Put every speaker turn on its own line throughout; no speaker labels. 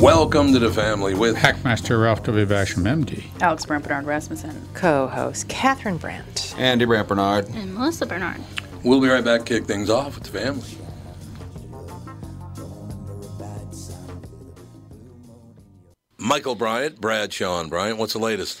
Welcome to the family with
Hackmaster Ralph W. Basham, MD.
Alex Brant Bernard Rasmussen.
Co-host Catherine Brandt.
Andy Brant Bernard.
And Melissa Bernard.
We'll be right back. Kick things off with the family. Michael Bryant, Bradshaw Bryant. What's the latest?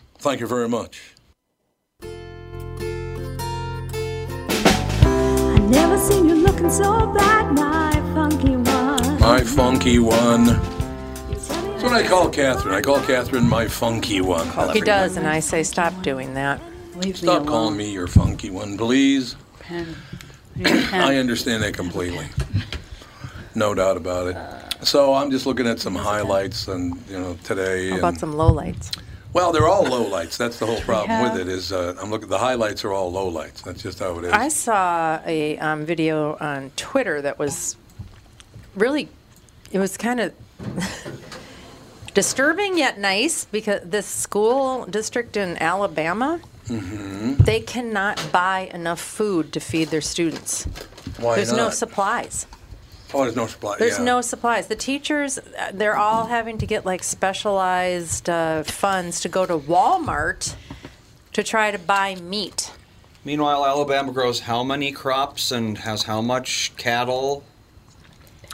Thank you very much.
Never seen you looking so bad, my funky one.
My funky one. That's what I call Catherine. I call Catherine my funky one.
He does, and I say stop doing that.
Leave
Stop
me
calling
alone.
me your funky one, please.
Pen.
I understand that completely. No doubt about it. So I'm just looking at some highlights and you know today.
How
and-
about some lowlights?
Well, they're all lowlights. That's the whole problem
have-
with it. Is uh, I'm looking. The highlights are all lowlights. That's just how it is.
I saw a um, video on Twitter that was really, it was kind of disturbing yet nice because this school district in Alabama,
Mm-hmm.
they cannot buy enough food to feed their students.
Why
There's no supplies.
Oh, there's no supply.
There's
yeah.
no supplies. The teachers, uh, they're all having to get like specialized uh, funds to go to Walmart to try to buy meat.
Meanwhile, Alabama grows how many crops and has how much cattle?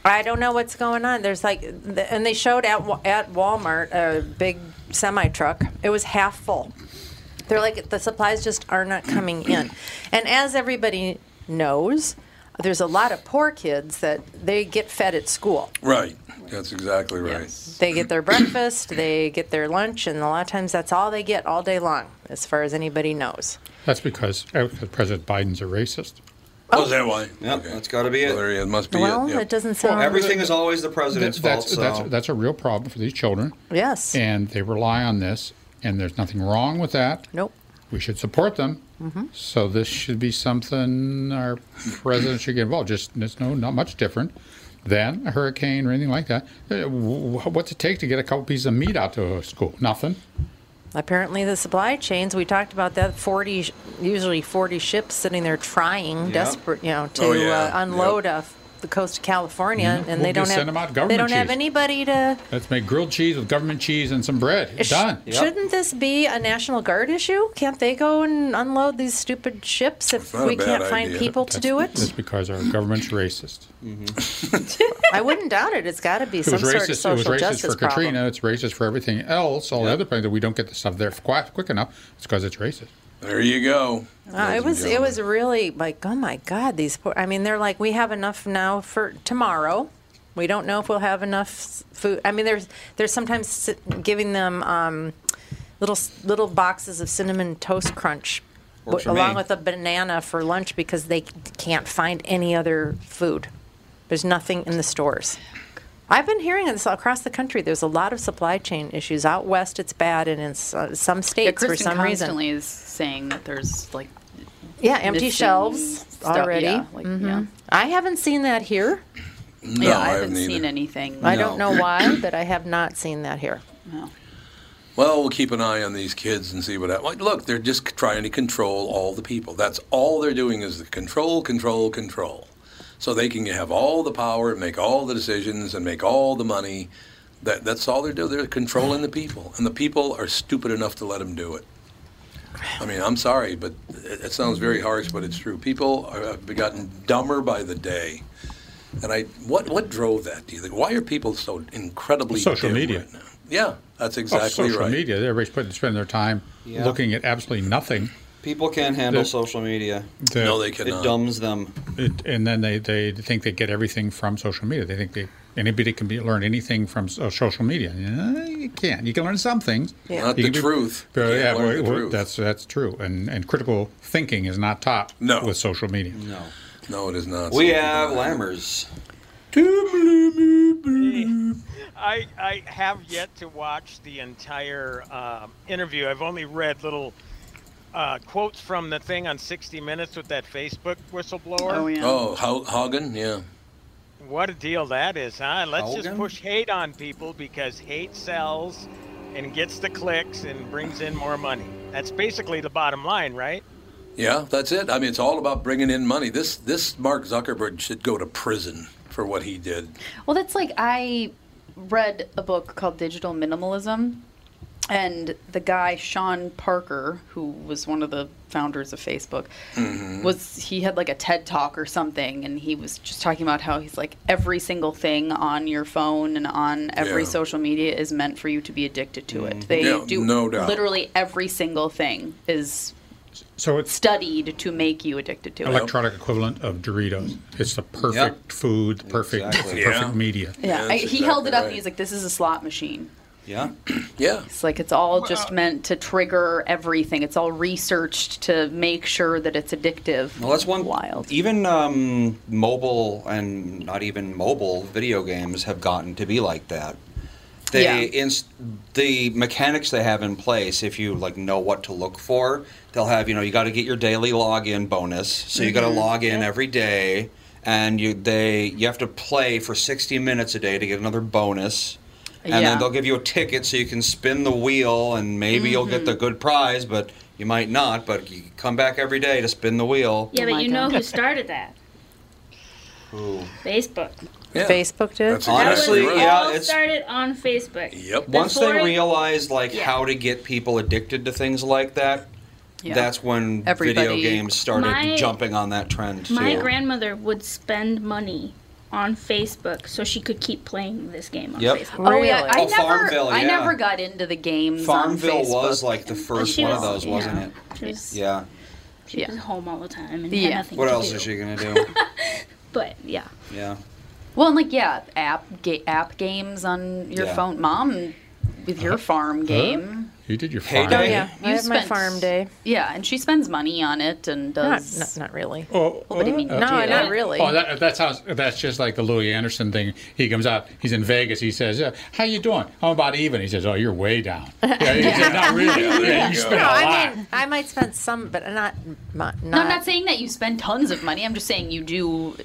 I don't know what's going on. There's like, and they showed at at Walmart a big semi truck. It was half full. They're like the supplies just are not coming in, and as everybody knows, there's a lot of poor kids that they get fed at school.
Right. That's exactly right.
They get their breakfast, they get their lunch, and a lot of times that's all they get all day long, as far as anybody knows.
That's because uh, President Biden's a racist.
Oh, is that why?
Yep, that's got to be it.
Well, there it must be
Well,
it. yeah.
it doesn't sound.
Well, everything is always the president's
that's,
fault. So.
that's, that's a real problem for these children,
Yes.
and they rely on this, and there's nothing wrong with that.
Nope.
We should support them.
Mm-hmm.
So this should be something our president should get involved. Just it's no not much different than a hurricane or anything like that. Uh, What's it take to get a couple pieces of meat out to a school? Nothing.
Apparently, the supply chains, we talked about that 40, usually 40 ships sitting there trying, desperate, you know, to
Oh, yeah.
uh, unload off the coast of California,
Mhm.
and
We'll
they don't
just
have
send 'em out
they don't have anybody to.
Let's make grilled cheese with government cheese and some bread.
Sh-
Done.
Shouldn't this be a National Guard issue? Can't they go and unload these stupid ships if we can't find
idea.
people to do it?
It's because our government's racist.
I wouldn't doubt it. It's got to be
It
some
was
sort of
racist. It was
social
racist
justice
for
problem.
Katrina. It's racist for everything else. All the other places that we don't get the stuff there quick, quick enough. It's because it's racist.
There you go.
Uh, it was it was really like oh my god these poor, I mean they're like we have enough now for tomorrow. We don't know if we'll have enough food. I mean there's there's sometimes giving them um, little little boxes of cinnamon toast crunch
Works
along with a banana for lunch because they can't find any other food. There's nothing in the stores. I've been hearing this across the country. There's a lot of supply chain issues. Out west, it's bad, and in s- uh, some
Yeah,
states for
Kristen
some reason.
constantly is saying that there's like
Yeah, empty shelves
stuff,
already.
yeah, like,
Mhm.
yeah.
I haven't seen that here.
No,
yeah, I
I
haven't
haven't
seen
either.
anything.
I don't know why, but I have not seen that here.
No.
Well, we'll keep an eye on these kids and see what happens. Like, look, they're just trying to control all the people. That's all they're doing is the control, control, control. So they can have all the power and make all the decisions and make all the money. That, that's all they're doing. They're controlling the people. And the people are stupid enough to let them do it. I mean, I'm sorry, but it, it sounds very harsh, but it's true. People are, have gotten dumber by the day. And I, what, what drove that? Do you think? Why are people so incredibly
Social media.
right now? Yeah, that's exactly
Oh,
exactly
social
right.
Social media. Everybody's putting spending their time
Yeah.
looking at absolutely nothing.
People can't handle
The-
social media.
The-
No, they cannot.
It dumbs them.
It, and then they, they think they get everything from social media. They think they anybody can be, learn anything from so- social media. Uh, you can't. You can learn some things.
Yeah.
Not
You
the
can be-
truth. You
Uh,
can't
yeah,
learn the
well, well,
truth.
that's that's true. And and critical thinking is not taught
No.
with social media.
No.
No, it is not.
We
So-
have Lammers.
I, I have yet to watch the entire um interview. I've only read little uh, quotes from the thing on 60 Minutes with that Facebook whistleblower.
Oh yeah.
Oh, Ho- Haugen, yeah.
What a deal that is, huh? Let's just push hate on people because hate sells and gets the clicks and brings in more money. That's basically the bottom line, right?
Yeah, that's it. I mean, it's all about bringing in money. This this Mark Zuckerberg should go to prison for what he did.
Well, that's like I read a book called Digital Minimalism, and the guy Sean Parker, who was one of the founders of Facebook,
Mm-hmm.
was he had like a TED talk or something, and he was just talking about how he's like every single thing on your phone and on every
Yeah.
social media is meant for you to be addicted to it. They
Yeah,
do
no doubt.
literally every single thing is
So it's
studied to make you addicted to it.
electronic equivalent of Doritos. It's the perfect food, the perfect,
Exactly.
the perfect
Yeah.
media.
Yeah,
Yeah,
I,
that's
he held it up
right.
and he's like, "This is a slot machine."
Yeah.
Yeah.
It's like it's all just meant to trigger everything. It's all researched to make sure that it's addictive.
Well, that's one.
wild.
Even um, mobile and not even mobile video games have gotten to be like that. They
Yeah.
ins- the mechanics they have in place. If you like know what to look for, they'll have you know you got to get your daily login bonus. So you got to log in every day, and you they you have to play for sixty minutes a day to get another bonus. And
Yeah.
then they'll give you a ticket so you can spin the wheel, and maybe you'll get the mm-hmm. good prize, but you might not. But you come back every day to spin the wheel.
Yeah,
Oh
but
my
you know who started that?
Who?
Facebook.
Yeah.
Facebook did.
That's
Honestly,
exactly right.
yeah,
all
it's-
started on Facebook.
Yep.
Once they realized like
Yeah.
how to get people addicted to things like that,
Yeah.
that's when
Everybody-
video games started
My-
jumping on that trend too.
My grandmother would spend money on Facebook so she could keep playing this game on
Yep.
Facebook.
Oh yeah, I
Oh,
never,
Farmville,
I never got into the games
Farmville
on Facebook.
was like the first one
was-
of those, wasn't it?
She was,
Yeah.
she was
Yeah.
home all the time and
Yeah.
had nothing
What
to
else
do.
is she gonna do?
But yeah,
yeah.
Well, and like yeah, app ga- app games on your
Yeah.
phone. Mom, with your uh-huh. farm game.
You did your farm.
Dad.
Oh yeah, I
You
have my farm day.
Yeah, and she spends money on it and
Not,
does.
not, not really.
Oh,
Well, but I mean,
uh,
No,
do
not really.
Oh, that, that sounds. That's just like the Louie Anderson thing. He comes out. He's in Vegas. He says, uh, "How you doing? I'm about even." He says, "Oh, you're way down." Yeah, he said, not really.
Yeah, you
you
go.
spent
no,
a lot.
I mean, I might spend some, but not, not.
No, I'm not saying that you spend tons of money. I'm just saying you do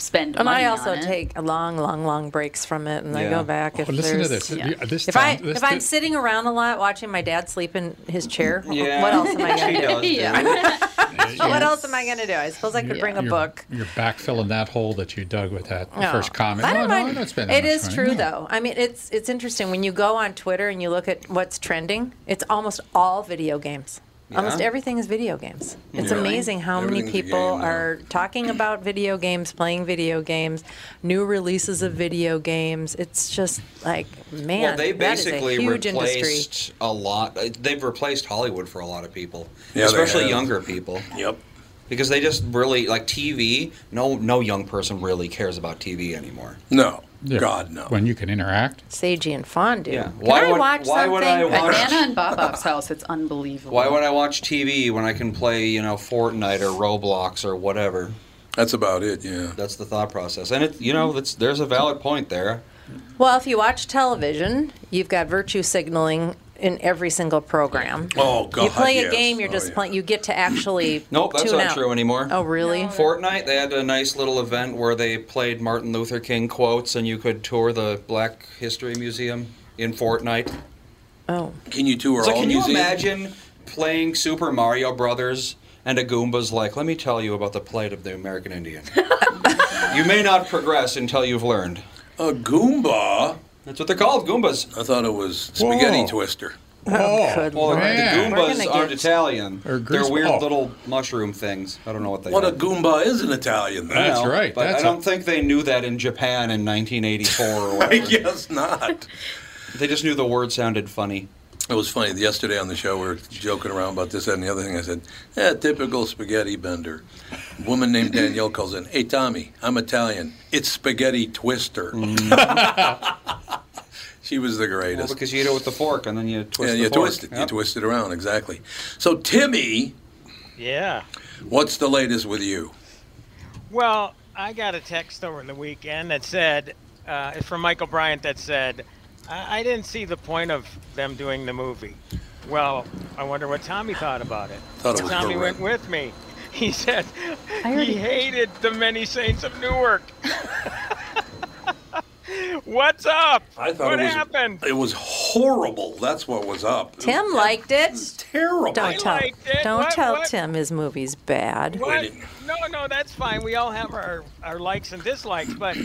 spend
And
money
I also
on it.
take long, long, long breaks from it, and I go back oh, if
Oh, listen to
there's.
this.
yeah.
This
If I
this,
if I'm sitting around a lot watching my dad sleep in his chair,
Yeah.
what else am I
She
gonna do?
does, dude.
Yeah.
What else am I gonna do? I suppose I could bring a
you're,
book.
You're backfilling that hole that you dug with that
No.
first comment.
I don't
no,
mind.
I don't spend that
It
much
is
money.
true
No.
though. I mean, it's it's interesting when you go on Twitter and you look at what's trending. It's almost all video games. Almost everything is video games. It's
Yeah.
amazing how many people are talking about video games, playing video games, new releases of video games. It's just like man,
well, they
that is a
basically
huge industry.
a lot. uh, They've replaced Hollywood for a lot of people,
Yeah,
especially younger people,
Yep.
because they just really like TV. No, no young person really cares about TV anymore.
No.
Yeah.
God no.
When you can interact.
Seiji and Fondue.
Yeah.
Can
Why
I
would-
watch
why
something?
would I
At
watch-
Nana and Bob's house, it's unbelievable.
Why would I watch TV when I can play, you know, Fortnite or Roblox or whatever?
That's about it. Yeah.
That's the thought process, and it, you know, that's there's a valid point there.
Well, if you watch television, you've got virtue signaling in every single program.
Oh God.
you play a game, you're
Oh,
just
yeah.
playing. You get to actually
Nope, that's
tune
not
out.
true anymore.
Oh, really?
Fortnite, they had a nice little event where they played Martin Luther King quotes, and you could tour the Black History Museum in Fortnite.
Oh,
Can you tour
So
all
can you imagine playing Super Mario Brothers and a Goomba's like, "Let me tell you about the plight of the American Indian." you may not progress until you've learned.
A Goomba?
That's what they're called, Goombas.
I thought it was spaghetti
Whoa.
twister.
Oh,
good
Well, oh, the
man.
We're
Goombas
gonna
aren't
get-
Italian.
Or
They're
grease-
weird
oh.
little mushroom things. I don't know what they
What
are.
a Goomba is an Italian. Then.
I
That's
know,
right.
But
That's
I don't
a-
think they knew that in Japan in 1984 or
I
whatever.
guess not.
They just knew the word sounded funny.
It was funny. Yesterday on the show, we were joking around about this that, and the other thing. I said, "Yeah, typical spaghetti bender." A woman named Danielle calls in, "Hey, Tommy, I'm Italian. It's spaghetti twister." she was the
Well,
greatest.
because you eat it with the fork and then you twist
yeah,
the
you
fork.
twist it. You twist it around exactly. So, Timmy,
Yeah.
what's the latest with you?
Well, I got a text over the weekend that said, uh, it's from Michael Bryant that said, I-, I didn't see the point of them doing the movie. Well, I wonder what Tommy thought about it.
Thought it
Tommy
horrendous.
went with me. He said
I
he hated the many saints of Newark. What's up?
I thought
what
it was
happened?
it was horrible. That's what was up.
Tim liked it.
Terrible.
Don't tell.
liked it.
Don't
What-
tell
what?
Tim his movie's bad.
What? No, no, that's fine. We all have our, our likes and dislikes, but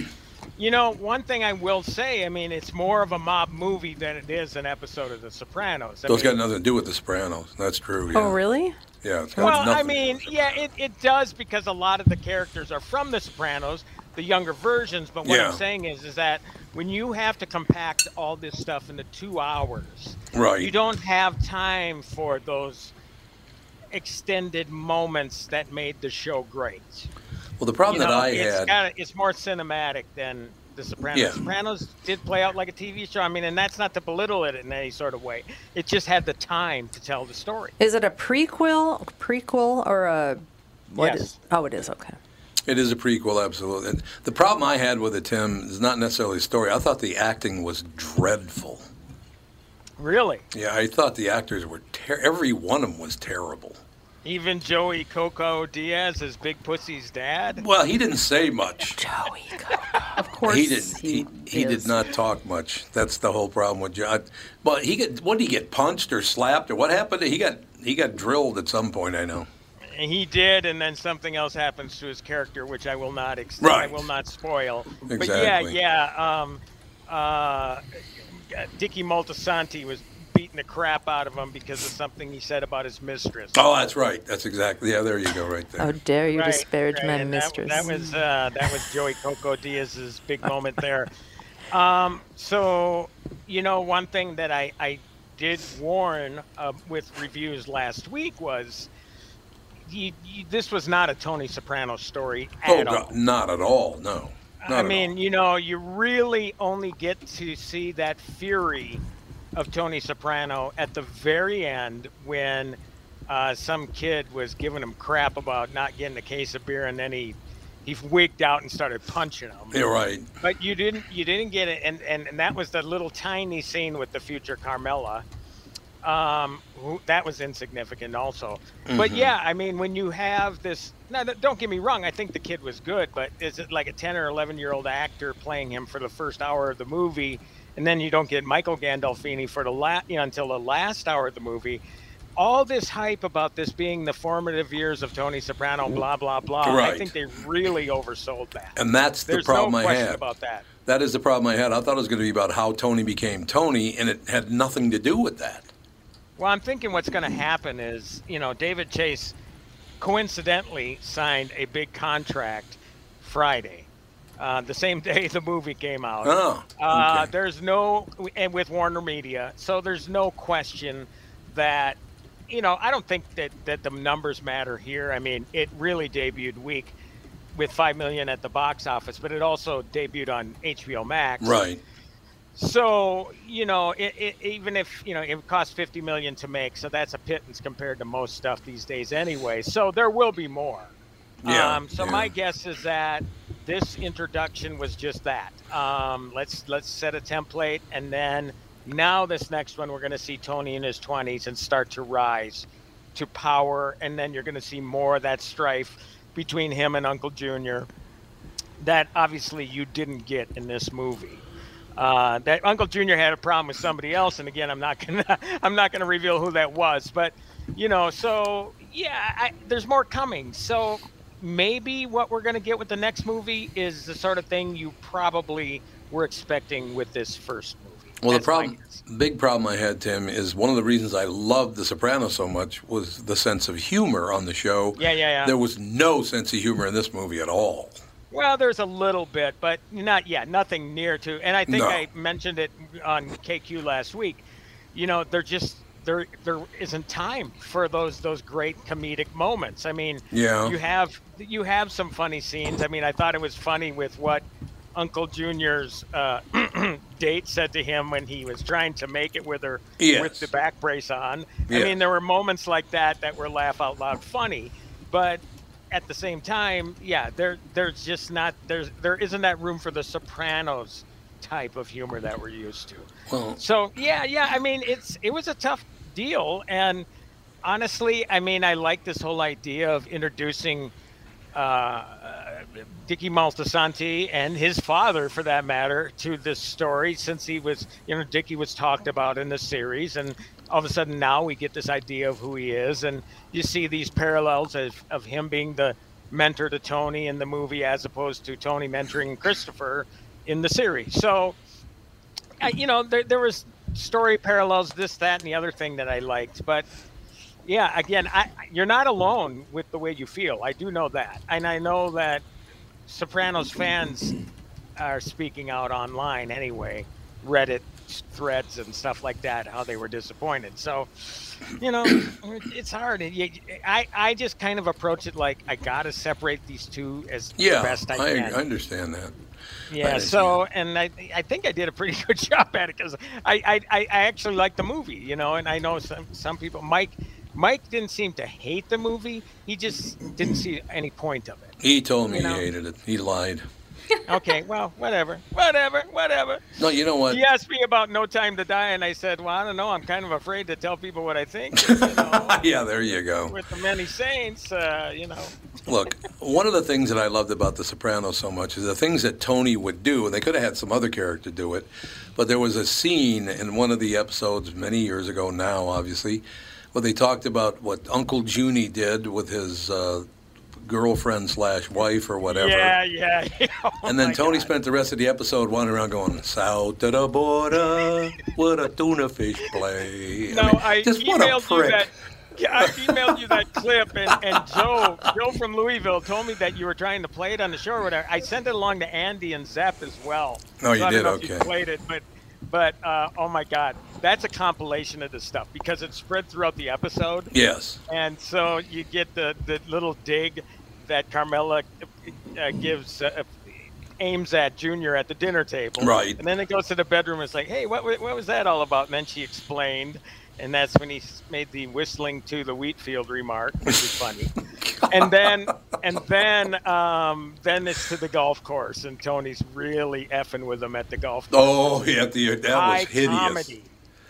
you know, one thing I will say, I mean, it's more of a mob movie than it is an episode of The Sopranos. I
Those
mean,
got nothing to do with The Sopranos. That's true. Oh, yeah.
Oh, really?
Yeah. It's got
well, I
nothing to do
mean,
with it.
yeah, it, it does because a lot of the characters are from The Sopranos, the younger versions. But what
Yeah.
I'm saying is, is that when you have to compact all this stuff into two hours,
Right.
you don't have time for those extended moments that made the show great.
Well, the problem
You
that I
it's
had.
Kinda, it's more cinematic than The Sopranos.
Yeah.
Sopranos did play out like a TV show. I mean, and that's not to belittle it in any sort of way. It just had the time to tell the story.
Is it a prequel, prequel, or a what
Yes.
is- Oh, it is. Okay.
It is a prequel, absolutely. And the problem I had with it, Tim, is not necessarily the story. I thought the acting was dreadful.
Really,
Yeah, I thought the actors were ter- every one of them was terrible.
Even Joey Coco Diaz is Big Pussy's dad.
Well, he didn't say much.
Joey. Coco.
Of course,
He didn't. He, he did
is.
not talk much. That's the whole problem with John. But he get what did he get punched or slapped or what happened? He got he got drilled at some point. I know.
He did, and then something else happens to his character, which I will not ex- I will not spoil.
Exactly.
But yeah, yeah. Um, uh, Dicky Moltisanti was beating the crap out of him because of something he said about his mistress.
Oh, that's right. That's exactly. Yeah, there you go, right there.
How dare you
Right,
disparage
right,
my
and
mistress?
That, was uh, that was Joey Coco Diaz's big moment there. Um, so, you know, one thing that I, I did warn uh, with reviews last week was you, you, this was not a Tony Soprano story
oh
at all.
God, not at all. No. Not
I
at
mean, you know, you really only get to see that fury of Tony Soprano at the very end when uh, some kid was giving him crap about not getting a case of beer, and then he he wigged out and started punching him.
You're right.
But you didn't you didn't get it, and, and, and that was the little tiny scene with the future Carmela. Um, who, that was insignificant also. But
Mhm.
yeah, I mean, when you have this, now don't get me wrong, I think the kid was good, but is it like a ten or eleven year old actor playing him for the first hour of the movie, and then you don't get Michael Gandolfini for the la- you know, until the last hour of the movie? All this hype about this being the formative years of Tony Soprano, mm-hmm. blah blah blah. I think they really oversold that.
And that's the
There's
problem
no
I
question
had.
about that.
That is the problem I had. I thought it was going to be about how Tony became Tony, and it had nothing to do with that.
Well, I'm thinking what's going to happen is, you know, David Chase coincidentally signed a big contract Friday, uh, the same day the movie came out.
Oh,
uh. There's no, and with Warner Media, so there's no question that, you know, I don't think that, that the numbers matter here. I mean, it really debuted weak with 5 million at the box office, but it also debuted on HBO Max.
Right.
So you know, it, it, even if you know it costs fifty million to make, so that's a pittance compared to most stuff these days, anyway. So there will be more.
Yeah,
Um, so
yeah.
my guess is that this introduction was just that. Um, let's let's set a template, and then now this next one, we're going to see Tony in his twenties and start to rise to power, and then you're going to see more of that strife between him and Uncle Junior that obviously you didn't get in this movie. Uh, that Uncle Junior had a problem with somebody else, and again, I'm not gonna I'm not gonna reveal who that was, but you know, so yeah, I, there's more coming. So maybe what we're gonna get with the next movie is the sort of thing you probably were expecting with this first movie.
Well, the problem, big problem I had, Tim, is one of the reasons I loved The Sopranos so much was the sense of humor on the show.
Yeah, yeah, yeah.
There was no sense of humor in this movie at all.
Well, there's a little bit, but not yet, nothing near to. And I think
No.
I mentioned it on KQ last week. You know, there just there there isn't time for those those great comedic moments. I mean,
Yeah.
you have you have some funny scenes. I mean, I thought it was funny with what Uncle Junior's uh, date said to him when he was trying to make it with her
Yes.
with the back brace on. I mean, there were moments like that that were laugh out loud funny, but at the same time, yeah, there there's just not there's there isn't that room for the Sopranos type of humor that we're used to.
Well,
So yeah, yeah, I mean it's it was a tough deal, and honestly, I mean I like this whole idea of introducing uh, Dicky Moltisanti and his father, for that matter, to this story since he was, you know, Dicky was talked about in the series, and all of a sudden now we get this idea of who he is, and you see these parallels of, of him being the mentor to Tony in the movie as opposed to Tony mentoring Christopher in the series. So, uh, you know, there, there was story parallels, this, that, and the other thing that I liked, but yeah, again, I, you're not alone with the way you feel. I do know that, and I know that Sopranos fans are speaking out online anyway, Reddit threads and stuff like that, how they were disappointed. So, you know, it's hard. I I just kind of approach it like I gotta separate these two as
yeah,
best I
I,
can.
I understand that.
Yeah. So, and I, I think I did a pretty good job at it because I, I, I I actually like the movie, you know, and I know some, some people, Mike, Mike didn't seem to hate the movie. He just didn't see any point of it.
He told me
You know?
he hated it. He lied.
Okay. Well, whatever, whatever, whatever.
No, you know what?
He asked me about No Time to Die, and I said, well, I don't know. I'm kind of afraid to tell people what I think. You know,
yeah, there you go.
with the many saints, uh, you know.
Look, one of the things that I loved about The Sopranos so much is the things that Tony would do, and they could have had some other character do it, but there was a scene in one of the episodes many years ago now, obviously, where they talked about what Uncle Junie did with his uh, girlfriend slash wife or whatever.
Yeah, yeah. yeah. Oh
And then Tony
God.
spent the rest of the episode wandering around going, South of the border, what a tuna fish play.
No,
mean,
I,
just what a
emailed you
prick.
I emailed you that clip, and, and Joe, Joe from Louisville, told me that you were trying to play it on the show or whatever. I sent it along to Andy and Zepp as well.
Oh, you
So I
did?
if you
Okay.
played it, but but uh, oh my God, that's a compilation of this stuff because it's spread throughout the episode.
Yes.
And so you get the, the little dig that Carmela uh, gives uh, aims at Junior at the dinner table.
Right.
And then it goes to the bedroom. And It's like, hey, what what was that all about? And then she explained, and that's when he made the whistling to the wheat field remark, which is funny. and then and then um, then it's to the golf course, and Tony's really effing with him at the golf course.
Oh, yeah, the, that
High
was hideous.
comedy.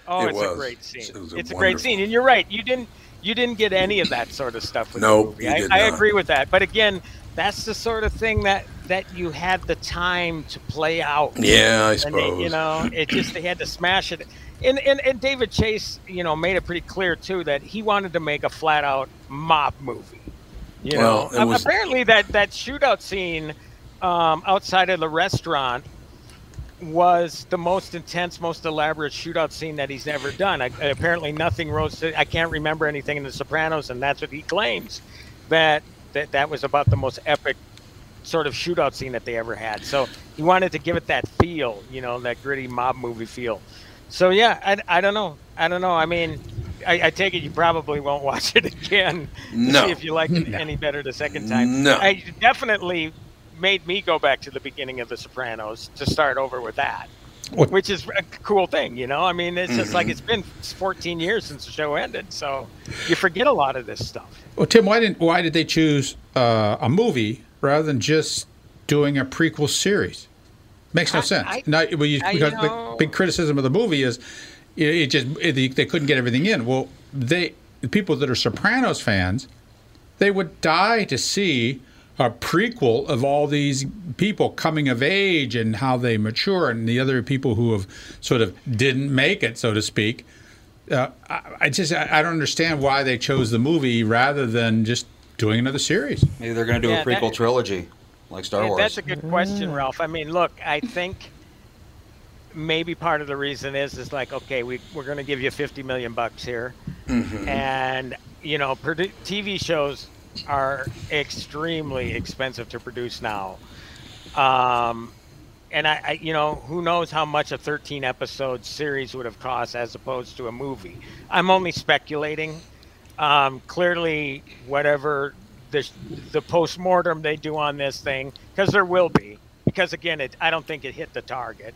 Oh,
It
it's
was.
a great scene.
It was
it's a great scene, and you're right. You didn't you didn't get any of that sort of stuff with
Nope,
the movie. I, I agree with that. But again, that's the sort of thing that that you had the time to play out.
Yeah, I
And they- you know, it just they had to smash it. And, and and David Chase, you know, made it pretty clear too that he wanted to make a flat out mob movie. You
Well,
know,
was-
apparently that that shootout scene um, outside of the restaurant was the most intense, most elaborate shootout scene that he's ever done. I, apparently, nothing rose to. I can't remember anything in The Sopranos, and that's what he claims that that that was about the most epic sort of shootout scene that they ever had. So he wanted to give it that feel, you know, that gritty mob movie feel. So yeah, I, I don't know. I don't know. I mean, I, I take it you probably won't watch it again to
No.
see if you like it
No.
any better the second time.
No.
I definitely made me go back to the beginning of The Sopranos to start over with that,
What-
which is a cool thing, you know. I mean, it's just
Mm-hmm.
like it's been 14 years since the show ended, so you forget a lot of this stuff.
Well, Tim, why didn't why did they choose uh, a movie rather than just doing a prequel series? Makes no
I-
sense.
I-
Now, well, you,
I
because
know-
the big criticism of the movie is it, it just it, they, they couldn't get everything in. Well, they the people that are Sopranos fans, they would die to see a prequel of all these people coming of age and how they mature, and the other people who have sort of didn't make it, so to speak. Uh, I, I just I, I don't understand why they chose the movie rather than just doing another series.
Maybe they're going to do
Yeah,
a prequel
that-
trilogy, like Star
Yeah,
Wars.
That's a good question, Ralph. I mean, look, I think maybe part of the reason is is like, okay, we we're going to give you 50 million bucks here, and you know, produ- TV shows are extremely expensive to produce now. Um, and I, I, you know, who knows how much a 13 episode series would have cost as opposed to a movie. I'm only speculating. Um, clearly, whatever the the post mortem they do on this thing, because there will be, because again, it I don't think it hit the target.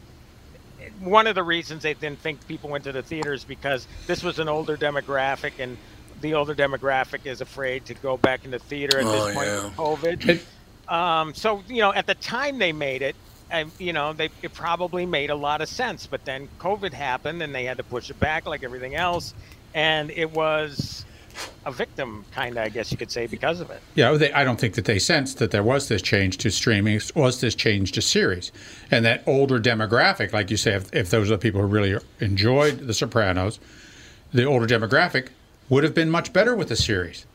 One of the reasons they didn't think people went to the theaters because this was an older demographic, and the older demographic is afraid to go back into theater at
Oh,
this point
yeah.
with COVID. Um, so you know, at the time they made it, and you know, they it probably made a lot of sense. But then COVID happened, and they had to push it back like everything else, and it was a victim, kind of, I guess you could say, because of it.
Yeah, they, I don't think that they sensed that there was this change to streaming, was this change to series, and that older demographic, like you say, if, if those are the people who really enjoyed The Sopranos, the older demographic would have been much better with the series.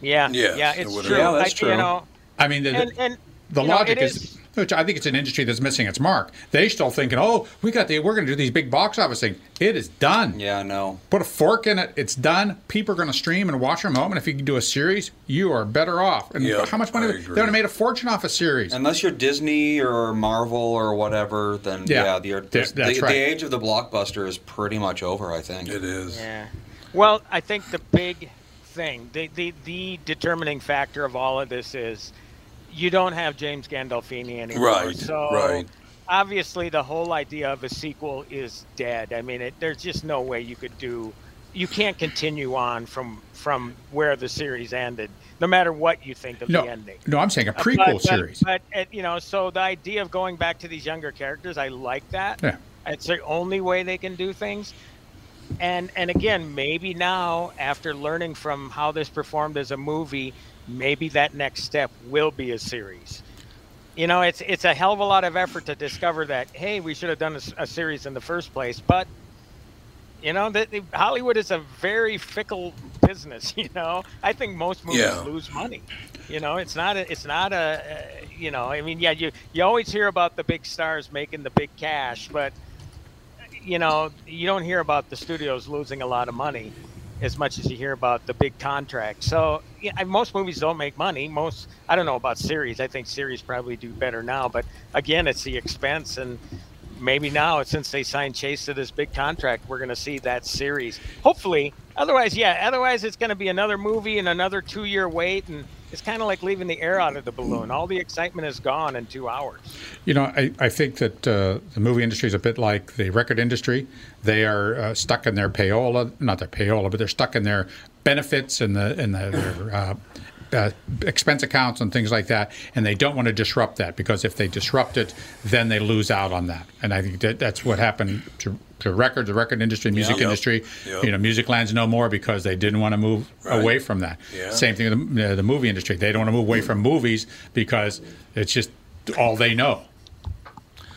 Yeah,
Yes,
yeah,
it
it's
would've
true.
been.
Yeah, that's
I,
true.
You know,
I mean, the,
and and
the
you know,
logic
it
is, which I think it's an industry that's missing its mark. They still thinking, oh, we got the, we're going to do these big box office things. It is done.
yeah, no.
Put a fork in it. It's done. People are going to stream and watch them home. And if you can do a series, you are better off. And
Yeah,
how much money? They
agree.
would have made a fortune off a series.
Unless you're Disney or Marvel or whatever, then
Yeah,
yeah, the,
th-
the,
that's
the age of the blockbuster is pretty much over. I think.
It is.
Yeah. Well, I think the big thing, the, the, the determining factor of all of this is you don't have James Gandolfini anymore.
Right,
So
right.
obviously the whole idea of a sequel is dead. I mean, it, there's just no way you could do. You can't continue on from from where the series ended, no matter what you think of
No,
the ending.
no, I'm saying a
Uh,
prequel
but, but-
series.
But, uh, you know, so the idea of going back to these younger characters, I like that.
Yeah.
It's the only way they can do things. And and again, maybe now after learning from how this performed as a movie, maybe that next step will be a series. You know, it's it's a hell of a lot of effort to discover that. Hey, we should have done a series in the first place, but you know that Hollywood is a very fickle business. You know, I think most movies
Yeah.
lose money. You know, it's not a, it's not a, uh, you know, I mean, yeah, you you always hear about the big stars making the big cash, but you know, you don't hear about the studios losing a lot of money as much as you hear about the big contracts. So yeah, most movies don't make money. Most I don't know about series. I think series probably do better now, but again, it's the expense and maybe now since they signed Chase to this big contract, we're going to see that series. Hopefully, otherwise, yeah, otherwise it's going to be another movie and another two-year wait and it's kind of like leaving the air out of the balloon. All the excitement is gone in two hours.
You know, I, I think that uh, the movie industry is a bit like the record industry. They are uh, stuck in their payola, not their payola, but they're stuck in their benefits and the and the, their uh, uh, expense accounts and things like that, and they don't want to disrupt that because if they disrupt it, then they lose out on that. And I think that that's what happened to, to records, the record industry, music
Yep.
industry.
Yep.
You know, music lands no more because they didn't want to move away from that.
Yeah.
Same thing with the, uh, the movie industry. They don't want to move away from movies because it's just all they know.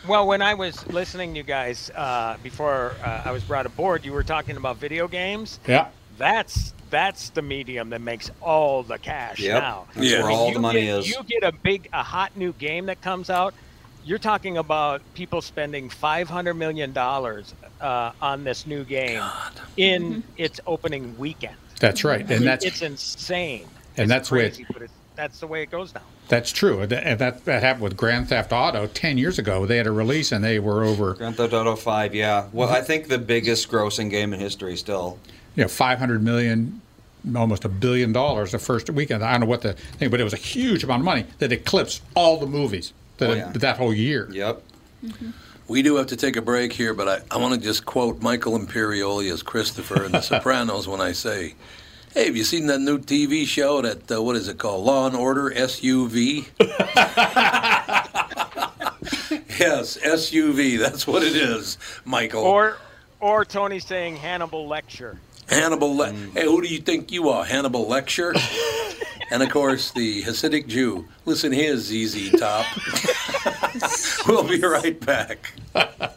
Well, when I was listening to you guys uh, before uh, I was brought aboard, you were talking about video games.
Yeah.
That's that's the medium that makes all the cash
Yep.
now.
That's Yeah. where all
You
the money
get-
is.
You get a big, a hot new game that comes out. You're talking about people spending five hundred million dollars uh, on this new game in its opening weekend.
That's right, and that's
it's insane.
and
It's
that's where
crazy, but it's, that's the way it goes now.
That's true. And that that happened with Grand Theft Auto ten years ago. They had a release and they were over
Grand Theft Auto 5, yeah. Well, I think the biggest grossing game in history still.
You know five hundred million, almost a billion dollars the first weekend. I don't know what the thing, but it was a huge amount of money that eclipsed all the movies that
Oh, yeah.
that whole year.
Yep.
We do have to take a break here, but I, I want to just quote Michael Imperioli as Christopher in The Sopranos when I say, "Hey, have you seen that new TV show? That uh, what is it called? Law and Order SUV." yes, SUV. That's what it is, Michael.
Or, or Tony saying Hannibal lecture.
Hannibal. Le- Hey, who do you think you are, Hannibal Lecture? and of course, the Hasidic Jew. Listen here, ZZ Top. we'll be right back.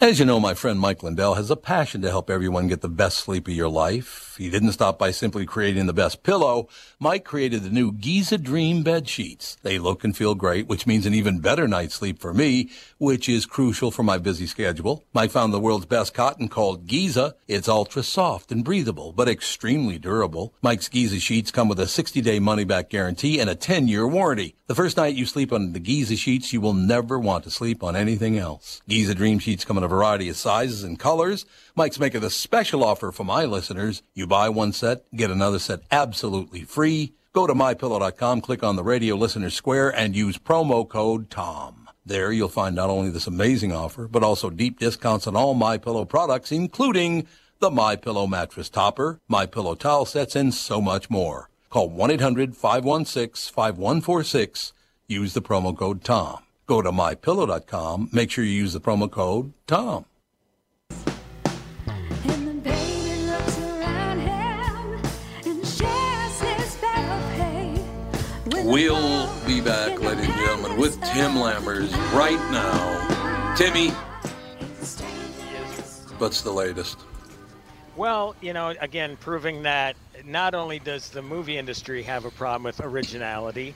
As you know, my friend Mike Lindell has a passion to help everyone get the best sleep of your life. He didn't stop by simply creating the best pillow. Mike created the new Giza Dream bed sheets. They look and feel great, which means an even better night's sleep for me, which is crucial for my busy schedule. Mike found the world's best cotton called Giza. It's ultra soft and breathable, but extremely durable. Mike's Giza sheets come with a 60-day money-back guarantee and a 10-year warranty. The first night you sleep on the Giza sheets, you will never want to sleep on anything else. Giza Dream sheets come in a variety of sizes and colors. Mike's making a special offer for my listeners. You buy one set, get another set absolutely free. Go to mypillow.com, click on the radio listener square, and use promo code TOM. There you'll find not only this amazing offer, but also deep discounts on all My Pillow products, including the My Pillow mattress topper, My Pillow towel sets, and so much more. Call 1-800-516-5146. Use the promo code TOM. Go to mypillow.com. Make sure you use the promo code TOM. We'll be back, ladies and gentlemen, with Tim Lammers right now. Timmy, what's the latest?
Well, you know, again, proving that not only does the movie industry have a problem with originality,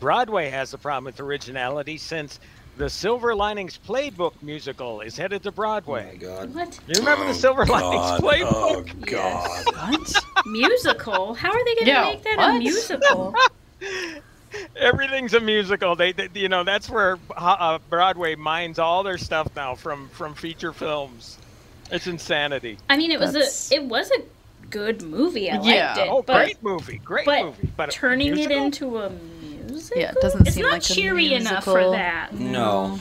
Broadway has a problem with originality since the Silver Linings Playbook musical is headed to Broadway.
Oh, God.
What?
You remember the Silver Linings Playbook?
Oh, God.
What? musical? How are they going to
Yeah,
make that
what?
a musical?
Everything's a musical. They, they you know, that's where uh, Broadway mines all their stuff now from from feature films. It's insanity.
I mean, it was
That's-
a it was a good movie. I
Yeah.
liked it.
Oh,
but,
great movie, great
but
movie. But
turning it into a musical,
Yeah, it doesn't
it's
seem
not
like a
cheery enough for that.
No.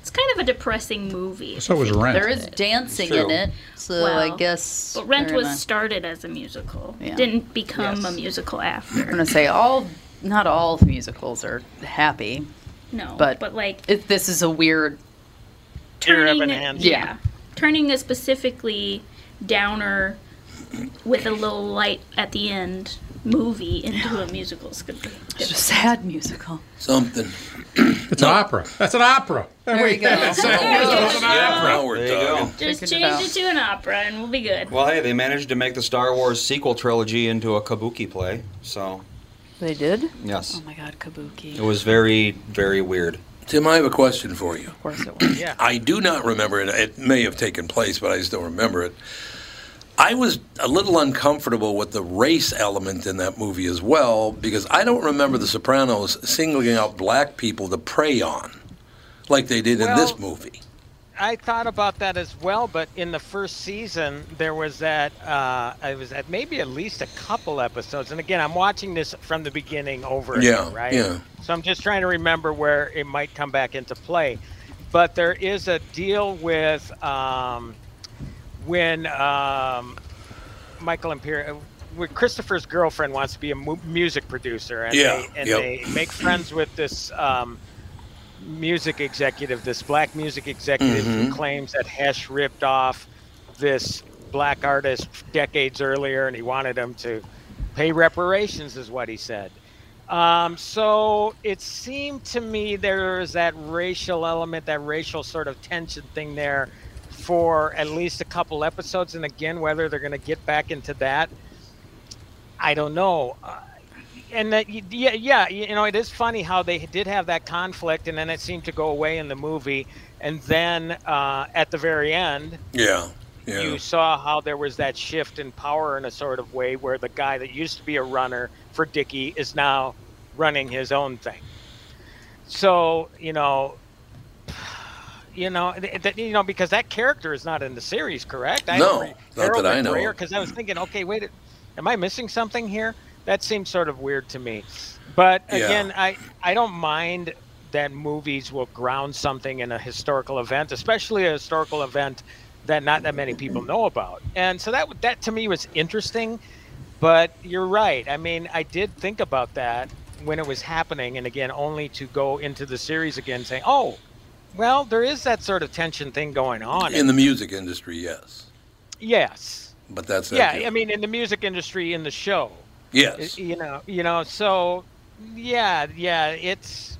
It's
kind of a depressing movie.
So was Rent.
There is dancing
True.
in it, so
Well,
I guess.
But Rent was
gonna-
started as a musical.
Yeah.
Didn't become
Yes.
a musical after.
I'm gonna say all, not all musicals are happy,
No,
but
but like
it, this is a weird.
Era of
turning,
enhancement.
yeah,
Yeah.
Turning a specifically downer with a little light at the end movie into a musical is good.
It's a sad musical.
Something.
It's an opera. That's an opera.
There you go.
That's an opera.
we're
There you go.
Just
Figured it
change
out.
it to an opera and we'll be good.
Well, hey, they managed to make the Star Wars sequel trilogy into a kabuki play. So,
They did.
yes.
Oh my God, Kabuki.
It was very, very weird.
Tim, I have a question for you.
Of course it was.
Yeah.
I do not remember it. It may have taken place, but I just don't remember it. I was a little uncomfortable with the race element in that movie as well because I don't remember The Sopranos singling out black people to prey on like they did in this movie.
I thought about that as well, but in the first season there was that uh, I was at maybe at least a couple episodes, and again I'm watching this from the beginning over
Yeah,
again, right?
yeah.
So I'm just trying to remember where it might come back into play, but there is a deal with um, when um, Michael Imperioli. When Christopher's girlfriend wants to be a mu- music producer, and,
Yeah,
they, and
yep.
they make friends with this um, music executive, this black music executive
Mm-hmm.
who claims that Hesh ripped off this black artist decades earlier and he wanted him to pay reparations, is what he said. Um, so it seemed to me there's that racial element, that racial sort of tension thing there for at least a couple episodes. And again, whether they're going to get back into that, I don't know. Uh, and that, yeah, yeah, you know, it is funny how they did have that conflict, and then it seemed to go away in the movie, and then uh, at the very end,
Yeah, yeah.
you saw how there was that shift in power in a sort of way where the guy that used to be a runner for Dickie is now running his own thing. So you know, you know, th- th- you know, because that character is not in the series, correct?
No, not that I know.
Because I was thinking, okay, wait, am I missing something here? That seems sort of weird to me. But
Yeah.
again, I I don't mind that movies will ground something in a historical event, especially a historical event that not that many people know about. And so that that to me was interesting. But you're right. I mean, I did think about that when it was happening, and again, only to go into the series again, saying, "Oh, well, there is that sort of tension thing going on."
In the music industry, yes.
yes,
But that's that
yeah. I mean, in the music industry, in the show,
yes.
you know, you know. So, yeah, yeah. It's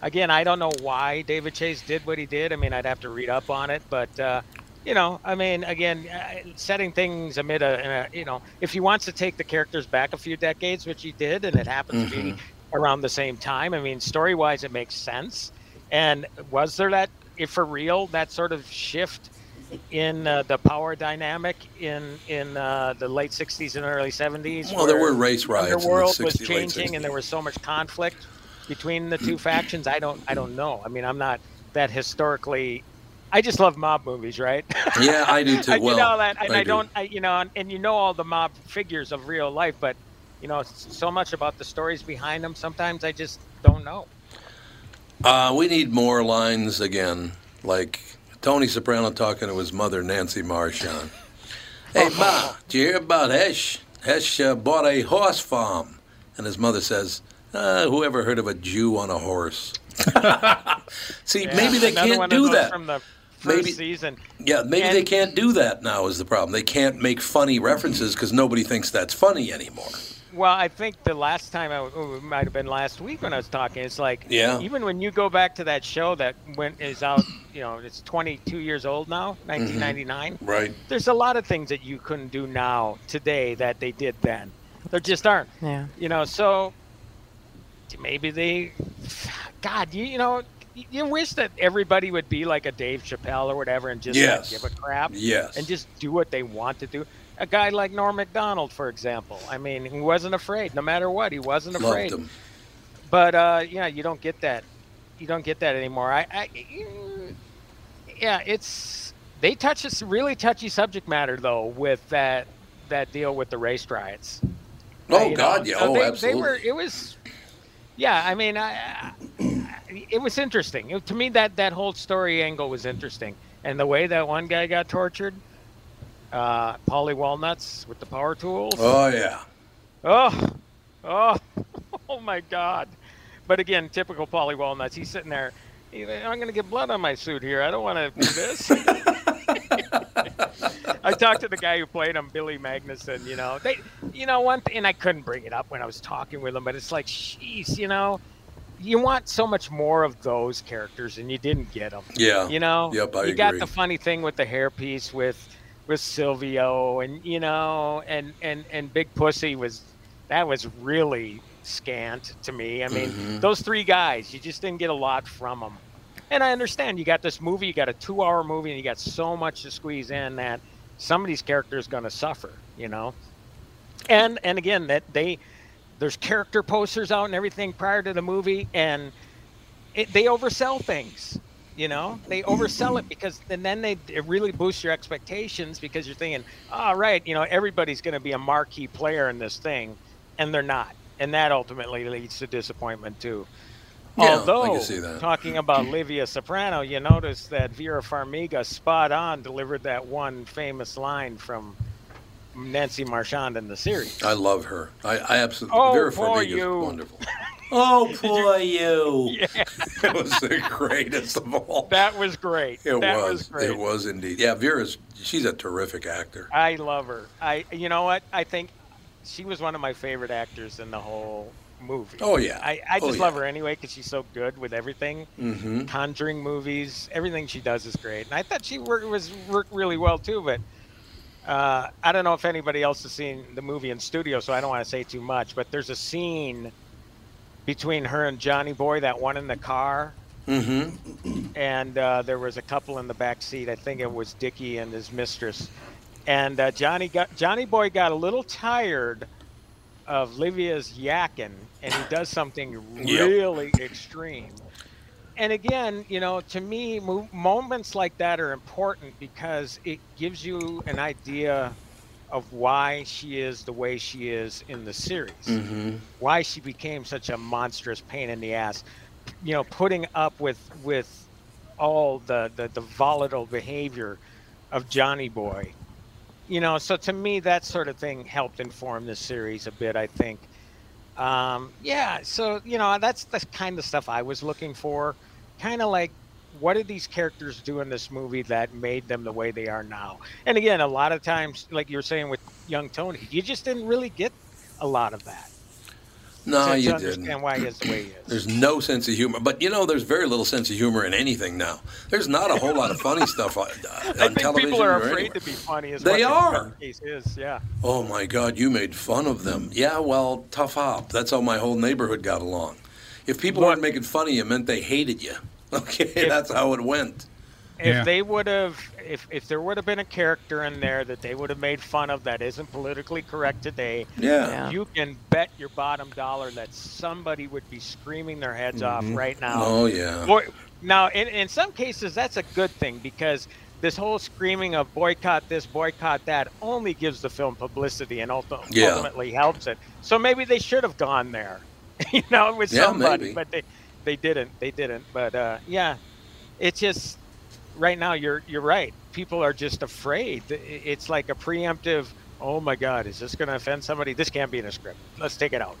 again, I don't know why David Chase did what he did. I mean, I'd have to read up on it, but uh, you know, I mean, again, uh, setting things amid a, a, you know, if he wants to take the characters back a few decades, which he did, and it happens to be around the same time. I mean, story-wise, it makes sense. And was there that, if for real, that sort of shift? In uh, the power dynamic in in uh, the late 60s and early 70s.
Well, there were race riots the
Underworld was changing, and there was so much conflict between the two factions. I don't I don't know. I mean, I'm not that historically. I just love mob movies, right?
Yeah, I do too.
I,
Well,
know that, and
I
I,
do.
don't, I, you know, and, and you know all the mob figures of real life, but you know so much about the stories behind them. Sometimes I just don't know.
Uh, we need more lines again, like Tony Soprano talking to his mother, Nancy Marchand. Hey, Ma, did you hear about Hesh? Hesh uh, bought a horse farm. And his mother says, uh, whoever heard of a Jew on a horse? See,
Yeah,
maybe they can't do that.
from the first
Maybe-
season.
Yeah, maybe
And-
they can't do that now is the problem. They can't make funny references because nobody thinks that's funny anymore.
Well, I think the last time I oh, it might have been last week when I was talking. It's like
Yeah.
even when you go back to that show that went is out, you know, it's 22 years old now, mm-hmm. 1999.
Right.
There's a lot of things that you couldn't do now today that they did then. There just aren't.
Yeah.
You know, so maybe they, God, you, you know, you wish that everybody would be like a Dave Chappelle or whatever and just
Yes.
not give a crap.
Yes.
And just do what they want to do. A guy like Norm Macdonald, for example. I mean, he wasn't afraid. No matter what, he wasn't
Loved
afraid.
him.
But uh, yeah, you don't get that. You don't get that anymore. I, I yeah, it's they touch this really touchy subject matter though with that that deal with the race riots.
Oh,
know,
God, yeah.
so
Oh,
they,
absolutely.
They were. It was. Yeah, I mean, I, I- it was interesting. It- to me, that that whole story angle was interesting, and the way that one guy got tortured, uh, Paulie Walnuts with the power tools.
Oh yeah.
Oh, oh, oh my God! But again, typical Paulie Walnuts. He's sitting there. I'm going to get blood on my suit here. I don't want to do this. I talked to the guy who played him, Billy Magnussen. You know, they, you know, one thing, and I couldn't bring it up when I was talking with him, but it's like, jeez, you know, you want so much more of those characters, and you didn't get them.
Yeah.
You know.
Yep, I
you got the funny thing with the hairpiece with with Silvio, and you know, and and and Big Pussy was that was really scant to me. I mean,
Mhm.
those three guys, you just didn't get a lot from them. And I understand you got this movie, you got a two-hour movie, and you got so much to squeeze in that some of these characters going to suffer, you know. And and again, that they there's character posters out and everything prior to the movie, and it, they oversell things. You know, they oversell it because and then they it really boosts your expectations because you're thinking, all right, you know, everybody's going to be a marquee player in this thing, and they're not, and that ultimately leads to disappointment too.
Yeah,
Although,
see that.
talking about Livia Soprano, you notice that Vera Farmiga, spot on, delivered that one famous line from Nancy Marchand in the series.
I love her. I, I absolutely.
Oh,
Vera Farmiga is wonderful.
Oh, poor you.
Yeah,
it was the greatest of all.
that was great.
It
that
was.
was great.
It was indeed. Yeah, Vera's. She's a terrific actor.
I love her. I, you know what? I think she was one of my favorite actors in the whole movie.
Oh, yeah.
I, I
Oh,
just love
yeah.
her anyway because she's so good with everything.
Mm-hmm.
Conjuring movies, everything she does is great, and I thought she worked, was worked really well too. But uh, I don't know if anybody else has seen the movie in studio, so I don't want to say too much. But there's a scene between her and Johnny Boy, that one in the car,
Mm-hmm.
and uh, there was a couple in the back seat. I think it was Dickie and his mistress. And uh, Johnny got Johnny Boy got a little tired of Livia's yakking, and he does something
Yep.
really extreme. And again, you know, to me, mo- moments like that are important because it gives you an idea of why she is the way she is in the series.
Mm-hmm.
why she became such a monstrous pain in the ass. You know putting up with with all the the, the volatile behavior of johnny boy. You know so to me that sort of thing helped inform this series a bit i think. Um, yeah so you know that's the kind of stuff i was looking for. Kind of like what did these characters do in this movie that made them the way they are now and again a lot of times like you were saying with young tony you just didn't really get a lot of that
No,
to,
you
to
didn't.
understand why he is the way he is.
There's no sense of humor, but you know, there's very little sense of humor in anything now. There's not a whole lot of funny stuff on, uh,
I
on
think
television.
people are afraid
anywhere.
to be funny. Is
They
what the
are.
case is. Yeah.
Oh my God, you made fun of them. Yeah, well, tough hop. That's how my whole neighborhood got along. If people weren't making fun of you, it meant they hated you. Okay, that's how it went.
If
Yeah.
they would have, if if there would have been a character in there that they would have made fun of that isn't politically correct today,
Yeah. Yeah.
you can bet your bottom dollar that somebody would be screaming their heads off
Mhm.
right now.
Oh, yeah.
Boy, now, in in some cases, that's a good thing because this whole screaming of boycott this, boycott that only gives the film publicity and ulti-
Yeah.
ultimately helps it. So maybe they should have gone there, you know, with
Yeah,
somebody,
maybe.
but they they didn't. They didn't. But uh, yeah, it's just right now. You're you're right. People are just afraid. It's like a preemptive. Oh my God, is this going to offend somebody? This can't be in a script. Let's take it out.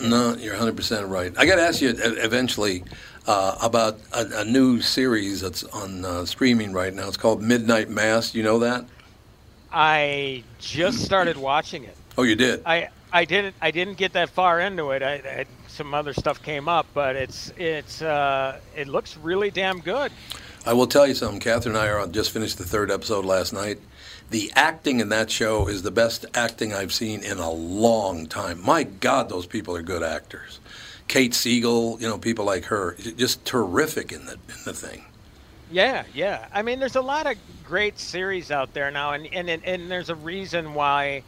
No, you're 100% right. I got to ask you eventually uh, about a, a new series that's on uh, streaming right now. It's called Midnight Mass. You know that?
I just started watching it.
Oh, you did?
I I didn't I didn't get that far into it. I, I some other stuff came up, but it's it's uh, it looks really damn good.
I will tell you something. Catherine and I are on, just finished the third episode last night. The acting in that show is the best acting I've seen in a long time. My God, those people are good actors. Kate Siegel, you know, people like her, just terrific in the in the thing.
Yeah, yeah. I mean, there's a lot of great series out there now, and and and, and there's a reason why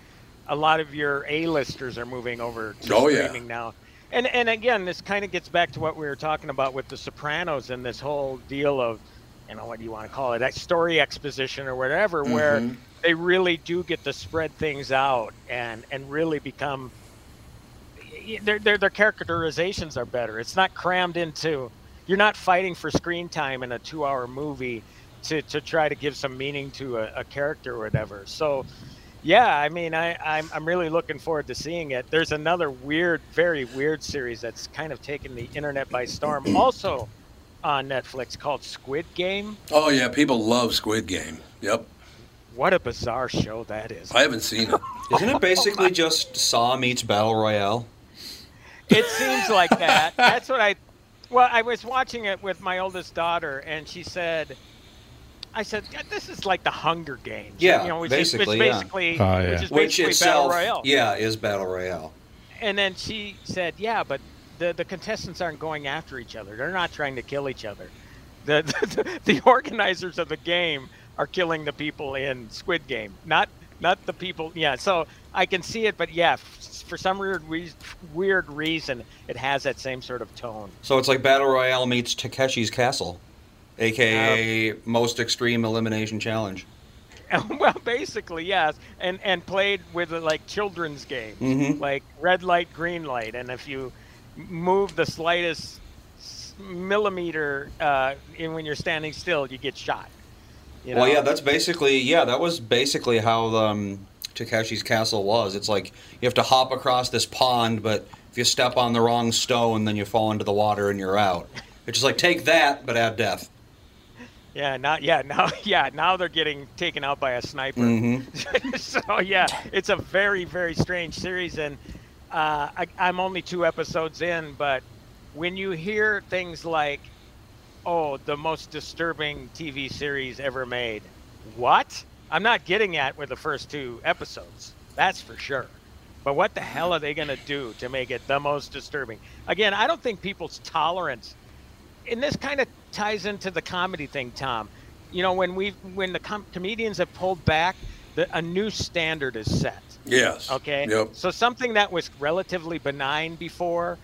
a lot of your A-listers are moving over to
Oh, yeah.
streaming now. And and again, this kind of gets back to what we were talking about with The Sopranos and this whole deal of, you know, what do you want to call it, that story exposition or whatever, where
Mhm.
they really do get to spread things out and and really become their, their their characterizations are better. It's not crammed into, you're not fighting for screen time in a two-hour movie to, to try to give some meaning to a, a character or whatever. So, yeah, I mean, I, I'm, I'm really looking forward to seeing it. There's another weird, very weird series that's kind of taken the internet by storm, also on Netflix called Squid Game.
Oh yeah, people love Squid Game. Yep.
What a bizarre show that is.
I haven't seen it.
Isn't it basically just Saw meets Battle Royale?
It seems like that. That's what I. Well, I was watching it with my oldest daughter, and she said, "I said this is like the Hunger Games."
Yeah,
you know, which
basically,
is, which basically, oh,
yeah.
which is
Which
basically
itself,
battle royale.
yeah, is Battle Royale.
And then she said, "Yeah, but the the contestants aren't going after each other. They're not trying to kill each other. The the, the organizers of the game are killing the people in Squid Game, not not the people. Yeah, so I can see it, but yeah, for some weird re- weird reason, it has that same sort of tone.
So it's like Battle Royale meets Takeshi's Castle, aka
Um,
Most Extreme Elimination Challenge.
well, basically, yes, and and played with like children's games,
Mhm.
like red light, green light, and if you move the slightest millimeter uh, in when you're standing still, you get shot. You
Well, yeah, that's basically yeah, that was basically how um, Takeshi's Castle was. It's like you have to hop across this pond, but if you step on the wrong stone, then you fall into the water and you're out. It's just like take that, but add death.
Yeah, now, yeah, now, yeah, now they're getting taken out by a sniper.
Mhm.
so yeah, it's a very, very strange series, and uh, I, I'm only two episodes in, but when you hear things like, "Oh, the most disturbing TV series ever made," what? I'm not getting at with the first two episodes. That's for sure. But what the hell are they going to do to make it the most disturbing? Again, I don't think people's tolerance and this kind of ties into the comedy thing, Tom. You know, when we when the com- comedians have pulled back, the, a new standard is set.
Yes.
Okay.
Yep.
So something that was relatively benign before,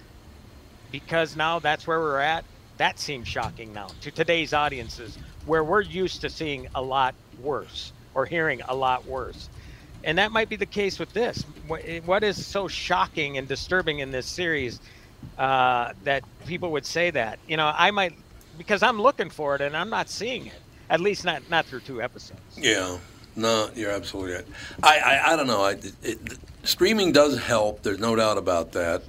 because now that's where we're at. That seems shocking now to today's audiences, where we're used to seeing a lot worse or hearing a lot worse. And that might be the case with this. What what is so shocking and disturbing in this series uh, that people would say that? You know, I might because I'm looking for it and I'm not seeing it. At least not not through two episodes.
Yeah, no, you're absolutely right. I, I, I don't know. I, it, streaming does help. There's no doubt about that.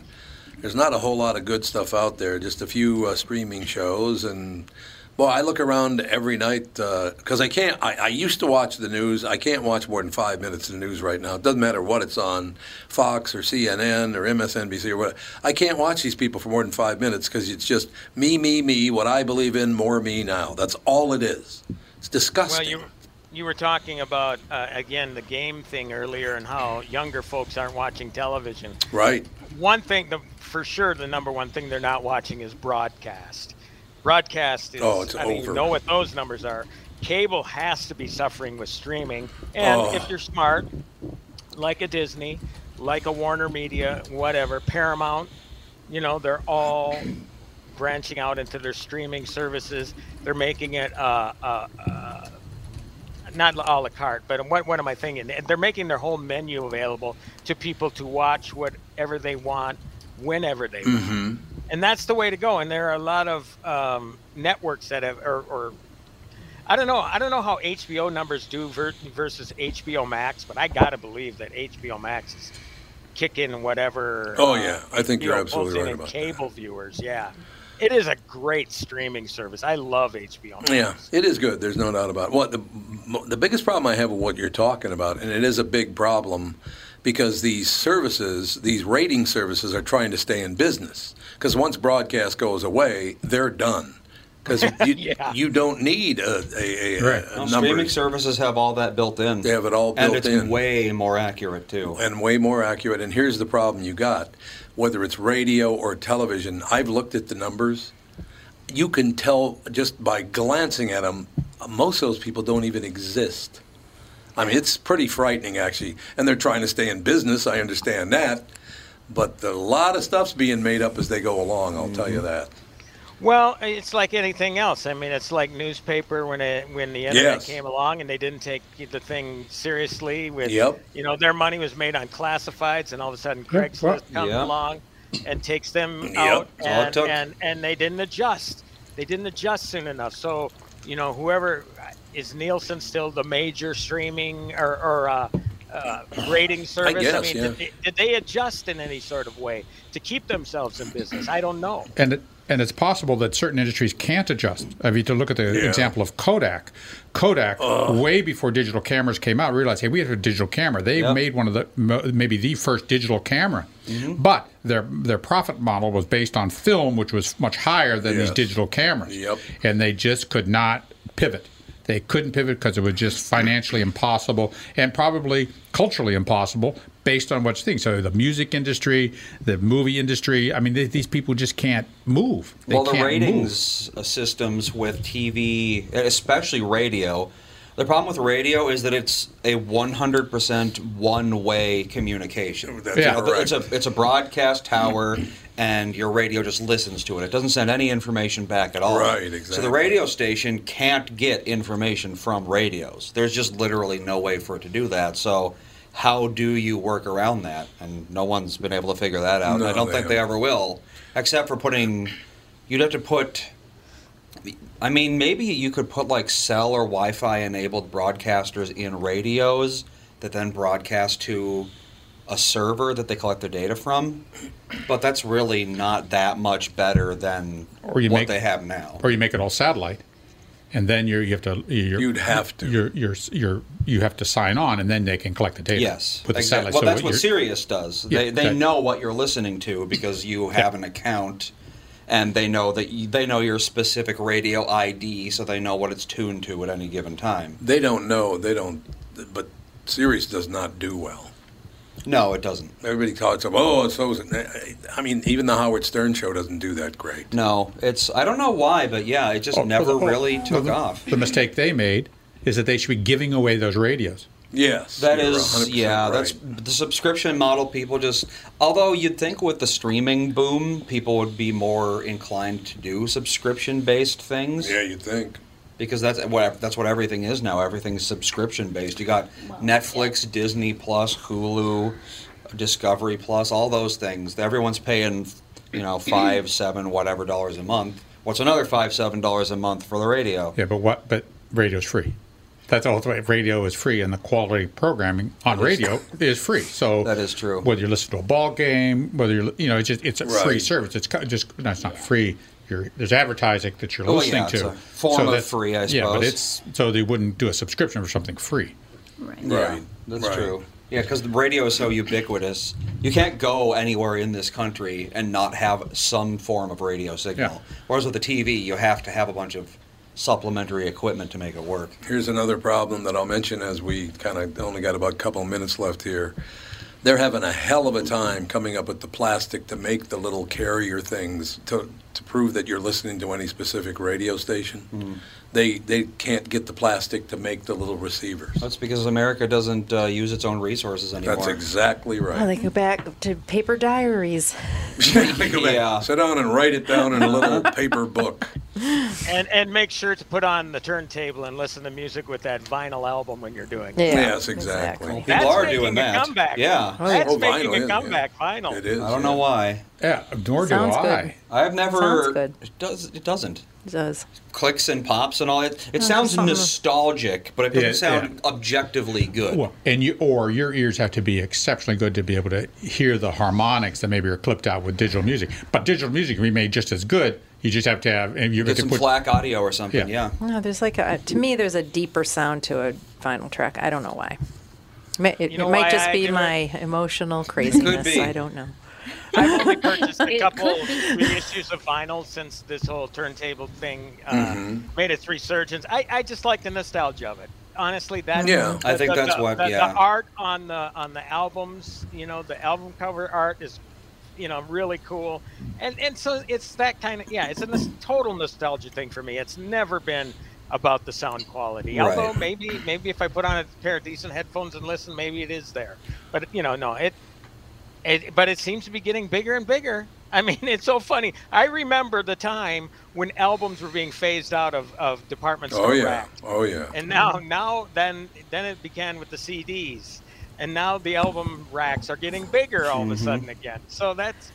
There's not a whole lot of good stuff out there. Just a few uh, streaming shows, and well, I look around every night because I can't. I, I used to watch the news. I can't watch more than five minutes of the news right now. It doesn't matter what it's on, Fox or CNN or MSNBC or what. I can't watch these people for more than five minutes because it's just me, me, me. What I believe in, more me now. That's all it is. It's disgusting.
Well, you you were talking about uh, again the game thing earlier and how younger folks aren't watching television.
Right.
One thing, the, for sure, the number one thing they're not watching is broadcast. Broadcast is.
Oh, it's
I mean,
over.
you know what those numbers are. Cable has to be suffering with streaming, and
Oh.
if you're smart, like a Disney, like a Warner Media, whatever, Paramount, you know, they're all branching out into their streaming services. They're making it uh, uh, uh, not a la carte, but what, what am I thinking? They're making their whole menu available to people to watch whatever they want, whenever they want. And that's the way to go. And there are a lot of um, networks that have, or, or I don't know, I don't know how HBO numbers do ver- versus HBO Max, but I gotta believe that HBO Max is kicking whatever.
Oh,
uh,
yeah. I think
you
you're
know,
absolutely right about that.
cable viewers. Yeah, it is a great streaming service. I love HBO. Max.
Yeah, it is good. There's no doubt about it. What the the biggest problem I have with what you're talking about, and it is a big problem, because these services, these rating services, are trying to stay in business. Because once broadcast goes away, they're done. Because you, you don't need a, a, a,
Right.
a
Well,
number.
streaming services have all that built in.
They have it all built in.
and it's
in.
way more accurate too.
and way more accurate. And here's the problem you got whether it's radio or television, I've looked at the numbers. You can tell just by glancing at them, most of those people don't even exist. I mean, it's pretty frightening, actually. And they're trying to stay in business. I understand that. But a lot of stuff's being made up as they go along, I'll tell
Mm-hmm.
you that.
Well, it's like anything else. I mean, it's like newspaper when it, when the internet
Yes.
came along and they didn't take the thing seriously. With
Yep.
you know, their money was made on classifieds, and all of a sudden
Yeah,
Craigslist comes
Yeah.
along and takes them
Yep.
out,
That's all it
and,
took.
and and they didn't adjust. they didn't adjust soon enough. So you know, whoever is Nielsen still the major streaming or, or uh, uh, rating service?
I, guess,
mean,
yeah.
did, they, did they adjust in any sort of way to keep themselves in business? I don't know.
And it, and it's possible that certain industries can't adjust. I mean, to look at the
Yeah.
example of Kodak. Kodak, way before digital cameras came out, realized, hey, we have a digital camera. They
Yep.
made one of the maybe the first digital camera,
Mm-hmm.
but their their profit model was based on film, which was much higher than these digital cameras.
Yep.
And they just could not pivot. They couldn't pivot because it was just financially impossible and probably culturally impossible based on what's you think. So the music industry, the movie industry, I mean, th- these people just can't move. They
well, the
can't
ratings uh, systems with TV, especially radio, the problem with radio is that it's a 100% one-way communication.
Oh, that's
You know,
correct.
It's a it's a broadcast tower, and your radio just listens to it. It doesn't send any information back at all.
Right, exactly.
So the radio station can't get information from radios. There's just literally no way for it to do that. So. How do you work around that? And no one's been able to figure that out. and I don't
they
think they ever will, except for putting. You'd have to put I mean, maybe you could put like cell or Wi-Fi enabled broadcasters in radios that then broadcast to a server that they collect their data from. But that's really not that much better than
Or you
what
make-
they have now.
Or you make it all satellite, and then you're, you have to. You're,
You'd have to.
You're, you're, you're, you have to sign on, and then they can collect the data.
Yes,
with the
exactly.
satellite.
Well,
So
that's what Sirius does.
Yeah,
they they
that-
know what you're listening to because you have an account, and they know that you, they know your specific radio ID, so they know what it's tuned to at any given time.
They don't know. They don't. But Sirius does not do well.
No, it doesn't.
Everybody talks about, oh, it's so. Eh, eh, I mean, even the Howard Stern show doesn't do that great.
No, it's I don't know why, but yeah, it just
Oh,
never
oh,
really
oh,
took
the,
off.
The mistake they made is that they should be giving away those radios.
Yes,
That
you're
is,
100%
yeah,
right.
that's the subscription model. People just, although you'd think with the streaming boom, people would be more inclined to do subscription-based things.
Yeah, you'd think.
Because that's what that's what everything is now. Everything's subscription-based. You got Netflix, Disney Plus, Hulu, Discovery Plus, all those things. Everyone's paying, you know, five, seven, whatever dollars a month. What's another five, seven dollars a month for the radio?
Yeah, but what? But radio's free. That's all. Radio is free, and the quality programming on
That is-
radio is free. So
That is true.
Whether you listen to a ball game, whether you're, you know, it's just it's a free service. It's just no, it's not free. You're, there's advertising that you're
Oh,
listening
yeah, it's
to.
a form of
that's-
free, I suppose.
Yeah, but it's so they wouldn't do a subscription for something free. Right.
Yeah, right. that's true. Yeah, because the radio is so ubiquitous. You can't go anywhere in this country and not have some form of radio signal. Whereas with the TV, you have to have a bunch of supplementary equipment to make it work.
Here's another problem that I'll mention as we kind of only got about a couple of minutes left here. They're having a hell of a time coming up with the plastic to make the little carrier things to, to prove that you're listening to any specific radio station.
Hmm.
They they can't get the plastic to make the little receivers.
That's because America doesn't uh, use its own resources anymore.
That's exactly right.
Oh, they go back to paper diaries.
yeah.
Sit down and write it down in a little paper book.
And and make sure to put on the turntable and listen to music with that vinyl album when you're doing.
Yeah,
it.
Yes, exactly. exactly.
That's
People are doing that.
Comeback.
Yeah.
Oh,
That's.
Oh,
making
vinyl
a
is, yeah.
comeback. Vinyl.
It is.
I don't know why.
Yeah, nor
Sounds
do
good.
I.
I've never.
Sounds good.
It does. It doesn't.
It does.
Clicks and pops and all that. It
Oh,
sounds nostalgic, but it doesn't
Yeah,
sound objectively good.
Well, and you or your ears have to be exceptionally good to be able to hear the harmonics that maybe are clipped out with digital music. But digital music can be made just as good. You just have to have and you
Get
have to
some
put
FLAC audio or something.
Yeah.
Yeah.
No, there's like a to me there's a deeper sound to a vinyl track. I don't know why. It,
You know
it might just
I
be
do it?
my emotional craziness.
be.
I don't know.
I've only purchased a couple
could
reissues of vinyl since this whole turntable thing uh,
Mm-hmm.
made its resurgence. I, I just like the nostalgia of it. Honestly, that
Yeah.
I think that's
the,
what-
the,
yeah.
the art on the on the albums. You know, the album cover art is, you know, really cool, and and so it's that kind of yeah. It's a nos- total nostalgia thing for me. It's never been about the sound quality.
Right.
Although maybe maybe if I put on a pair of decent headphones and listen, maybe it is there. But you know, no, it it, but it seems to be getting bigger and bigger. I mean, it's so funny. I remember the time when albums were being phased out of, of department store
Oh yeah.
racks.
Oh yeah.
And now, now, then, then it began with the CDs, and now the album racks are getting bigger all
Mm-hmm.
of a sudden again. So that's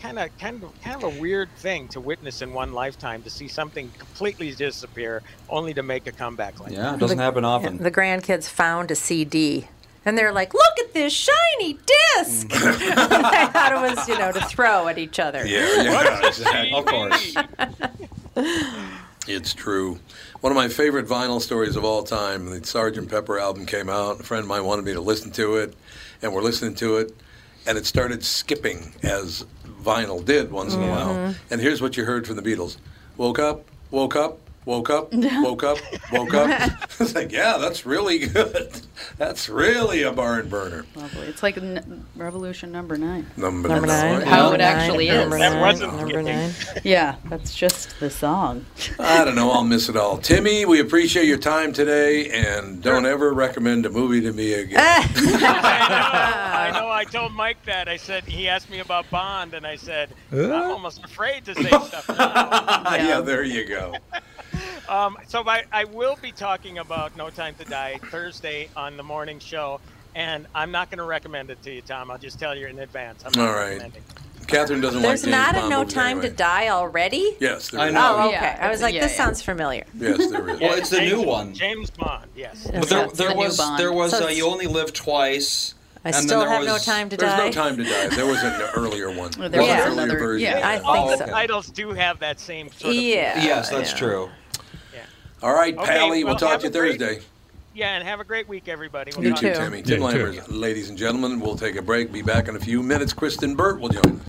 kind of kind of kind of a weird thing to witness in one lifetime to see something completely disappear only to make a comeback like
Yeah,
that.
it doesn't happen often.
The grandkids found a CD. And they're like, look at this shiny disc. I thought it was, you know, to throw at each other.
Yeah, yeah, exactly.
Of course.
It's true. One of my favorite vinyl stories of all time, the Sgt. Pepper album came out. A friend of mine wanted me to listen to it, and we're listening to it, and it started skipping as vinyl did once in a mm-hmm. while. And here's what you heard from the Beatles Woke up, woke up, woke up, woke up, woke up. it's like, yeah, that's really good. That's really a barn burner.
Lovely. It's like n- Revolution Number Nine.
Number,
Number nine.
How
number
it actually
nine,
is.
Number
That
nine,
wasn't
number
skipping.
nine.
Yeah, that's just the song.
I don't know. I'll miss it all. Timmy, we appreciate your time today, and don't ever recommend a movie to me again.
I know. I told Mike that. I said he asked me about Bond, and I said I'm almost afraid to say stuff. Now.
yeah. there you go.
Um, so I, I will be talking about No Time to Die Thursday on the morning show, and I'm not going to recommend it to you, Tom. I'll just tell you in advance. I'm not
All right.
recommending.
Catherine doesn't
There's
like James
not a
Bond
no
movies
time
anyway.
to die already?
Yes, there
I
is.
know.
Oh, okay.
Yeah,
I was like,
yeah,
this
yeah.
sounds familiar.
Yes, there is.
Well, it's the
James-
new one.
James Bond, yes.
But there,
That's
there
the new
was
Bond.
there was
So
uh,
it's-
you only live twice.
I
and then
still
there
have no
was-
time to die.
There's
die.
no time to die. There was an earlier one. There was
there's
an earlier
another-
version.
yeah.
I
Oh,
think
okay.
so.
Titles do have that same sort of.
Yeah.
Yes, that's
yeah.
true.
All right,
Okay,
Pally,
well,
we'll talk to you
a great-
Thursday.
Yeah, and have a great week, everybody. We'll
You
talk
too,
to.
Timmy. Tim
Yeah, you
ladies and gentlemen. We'll take a break. Be back in a few minutes. Kristen Burt will join us.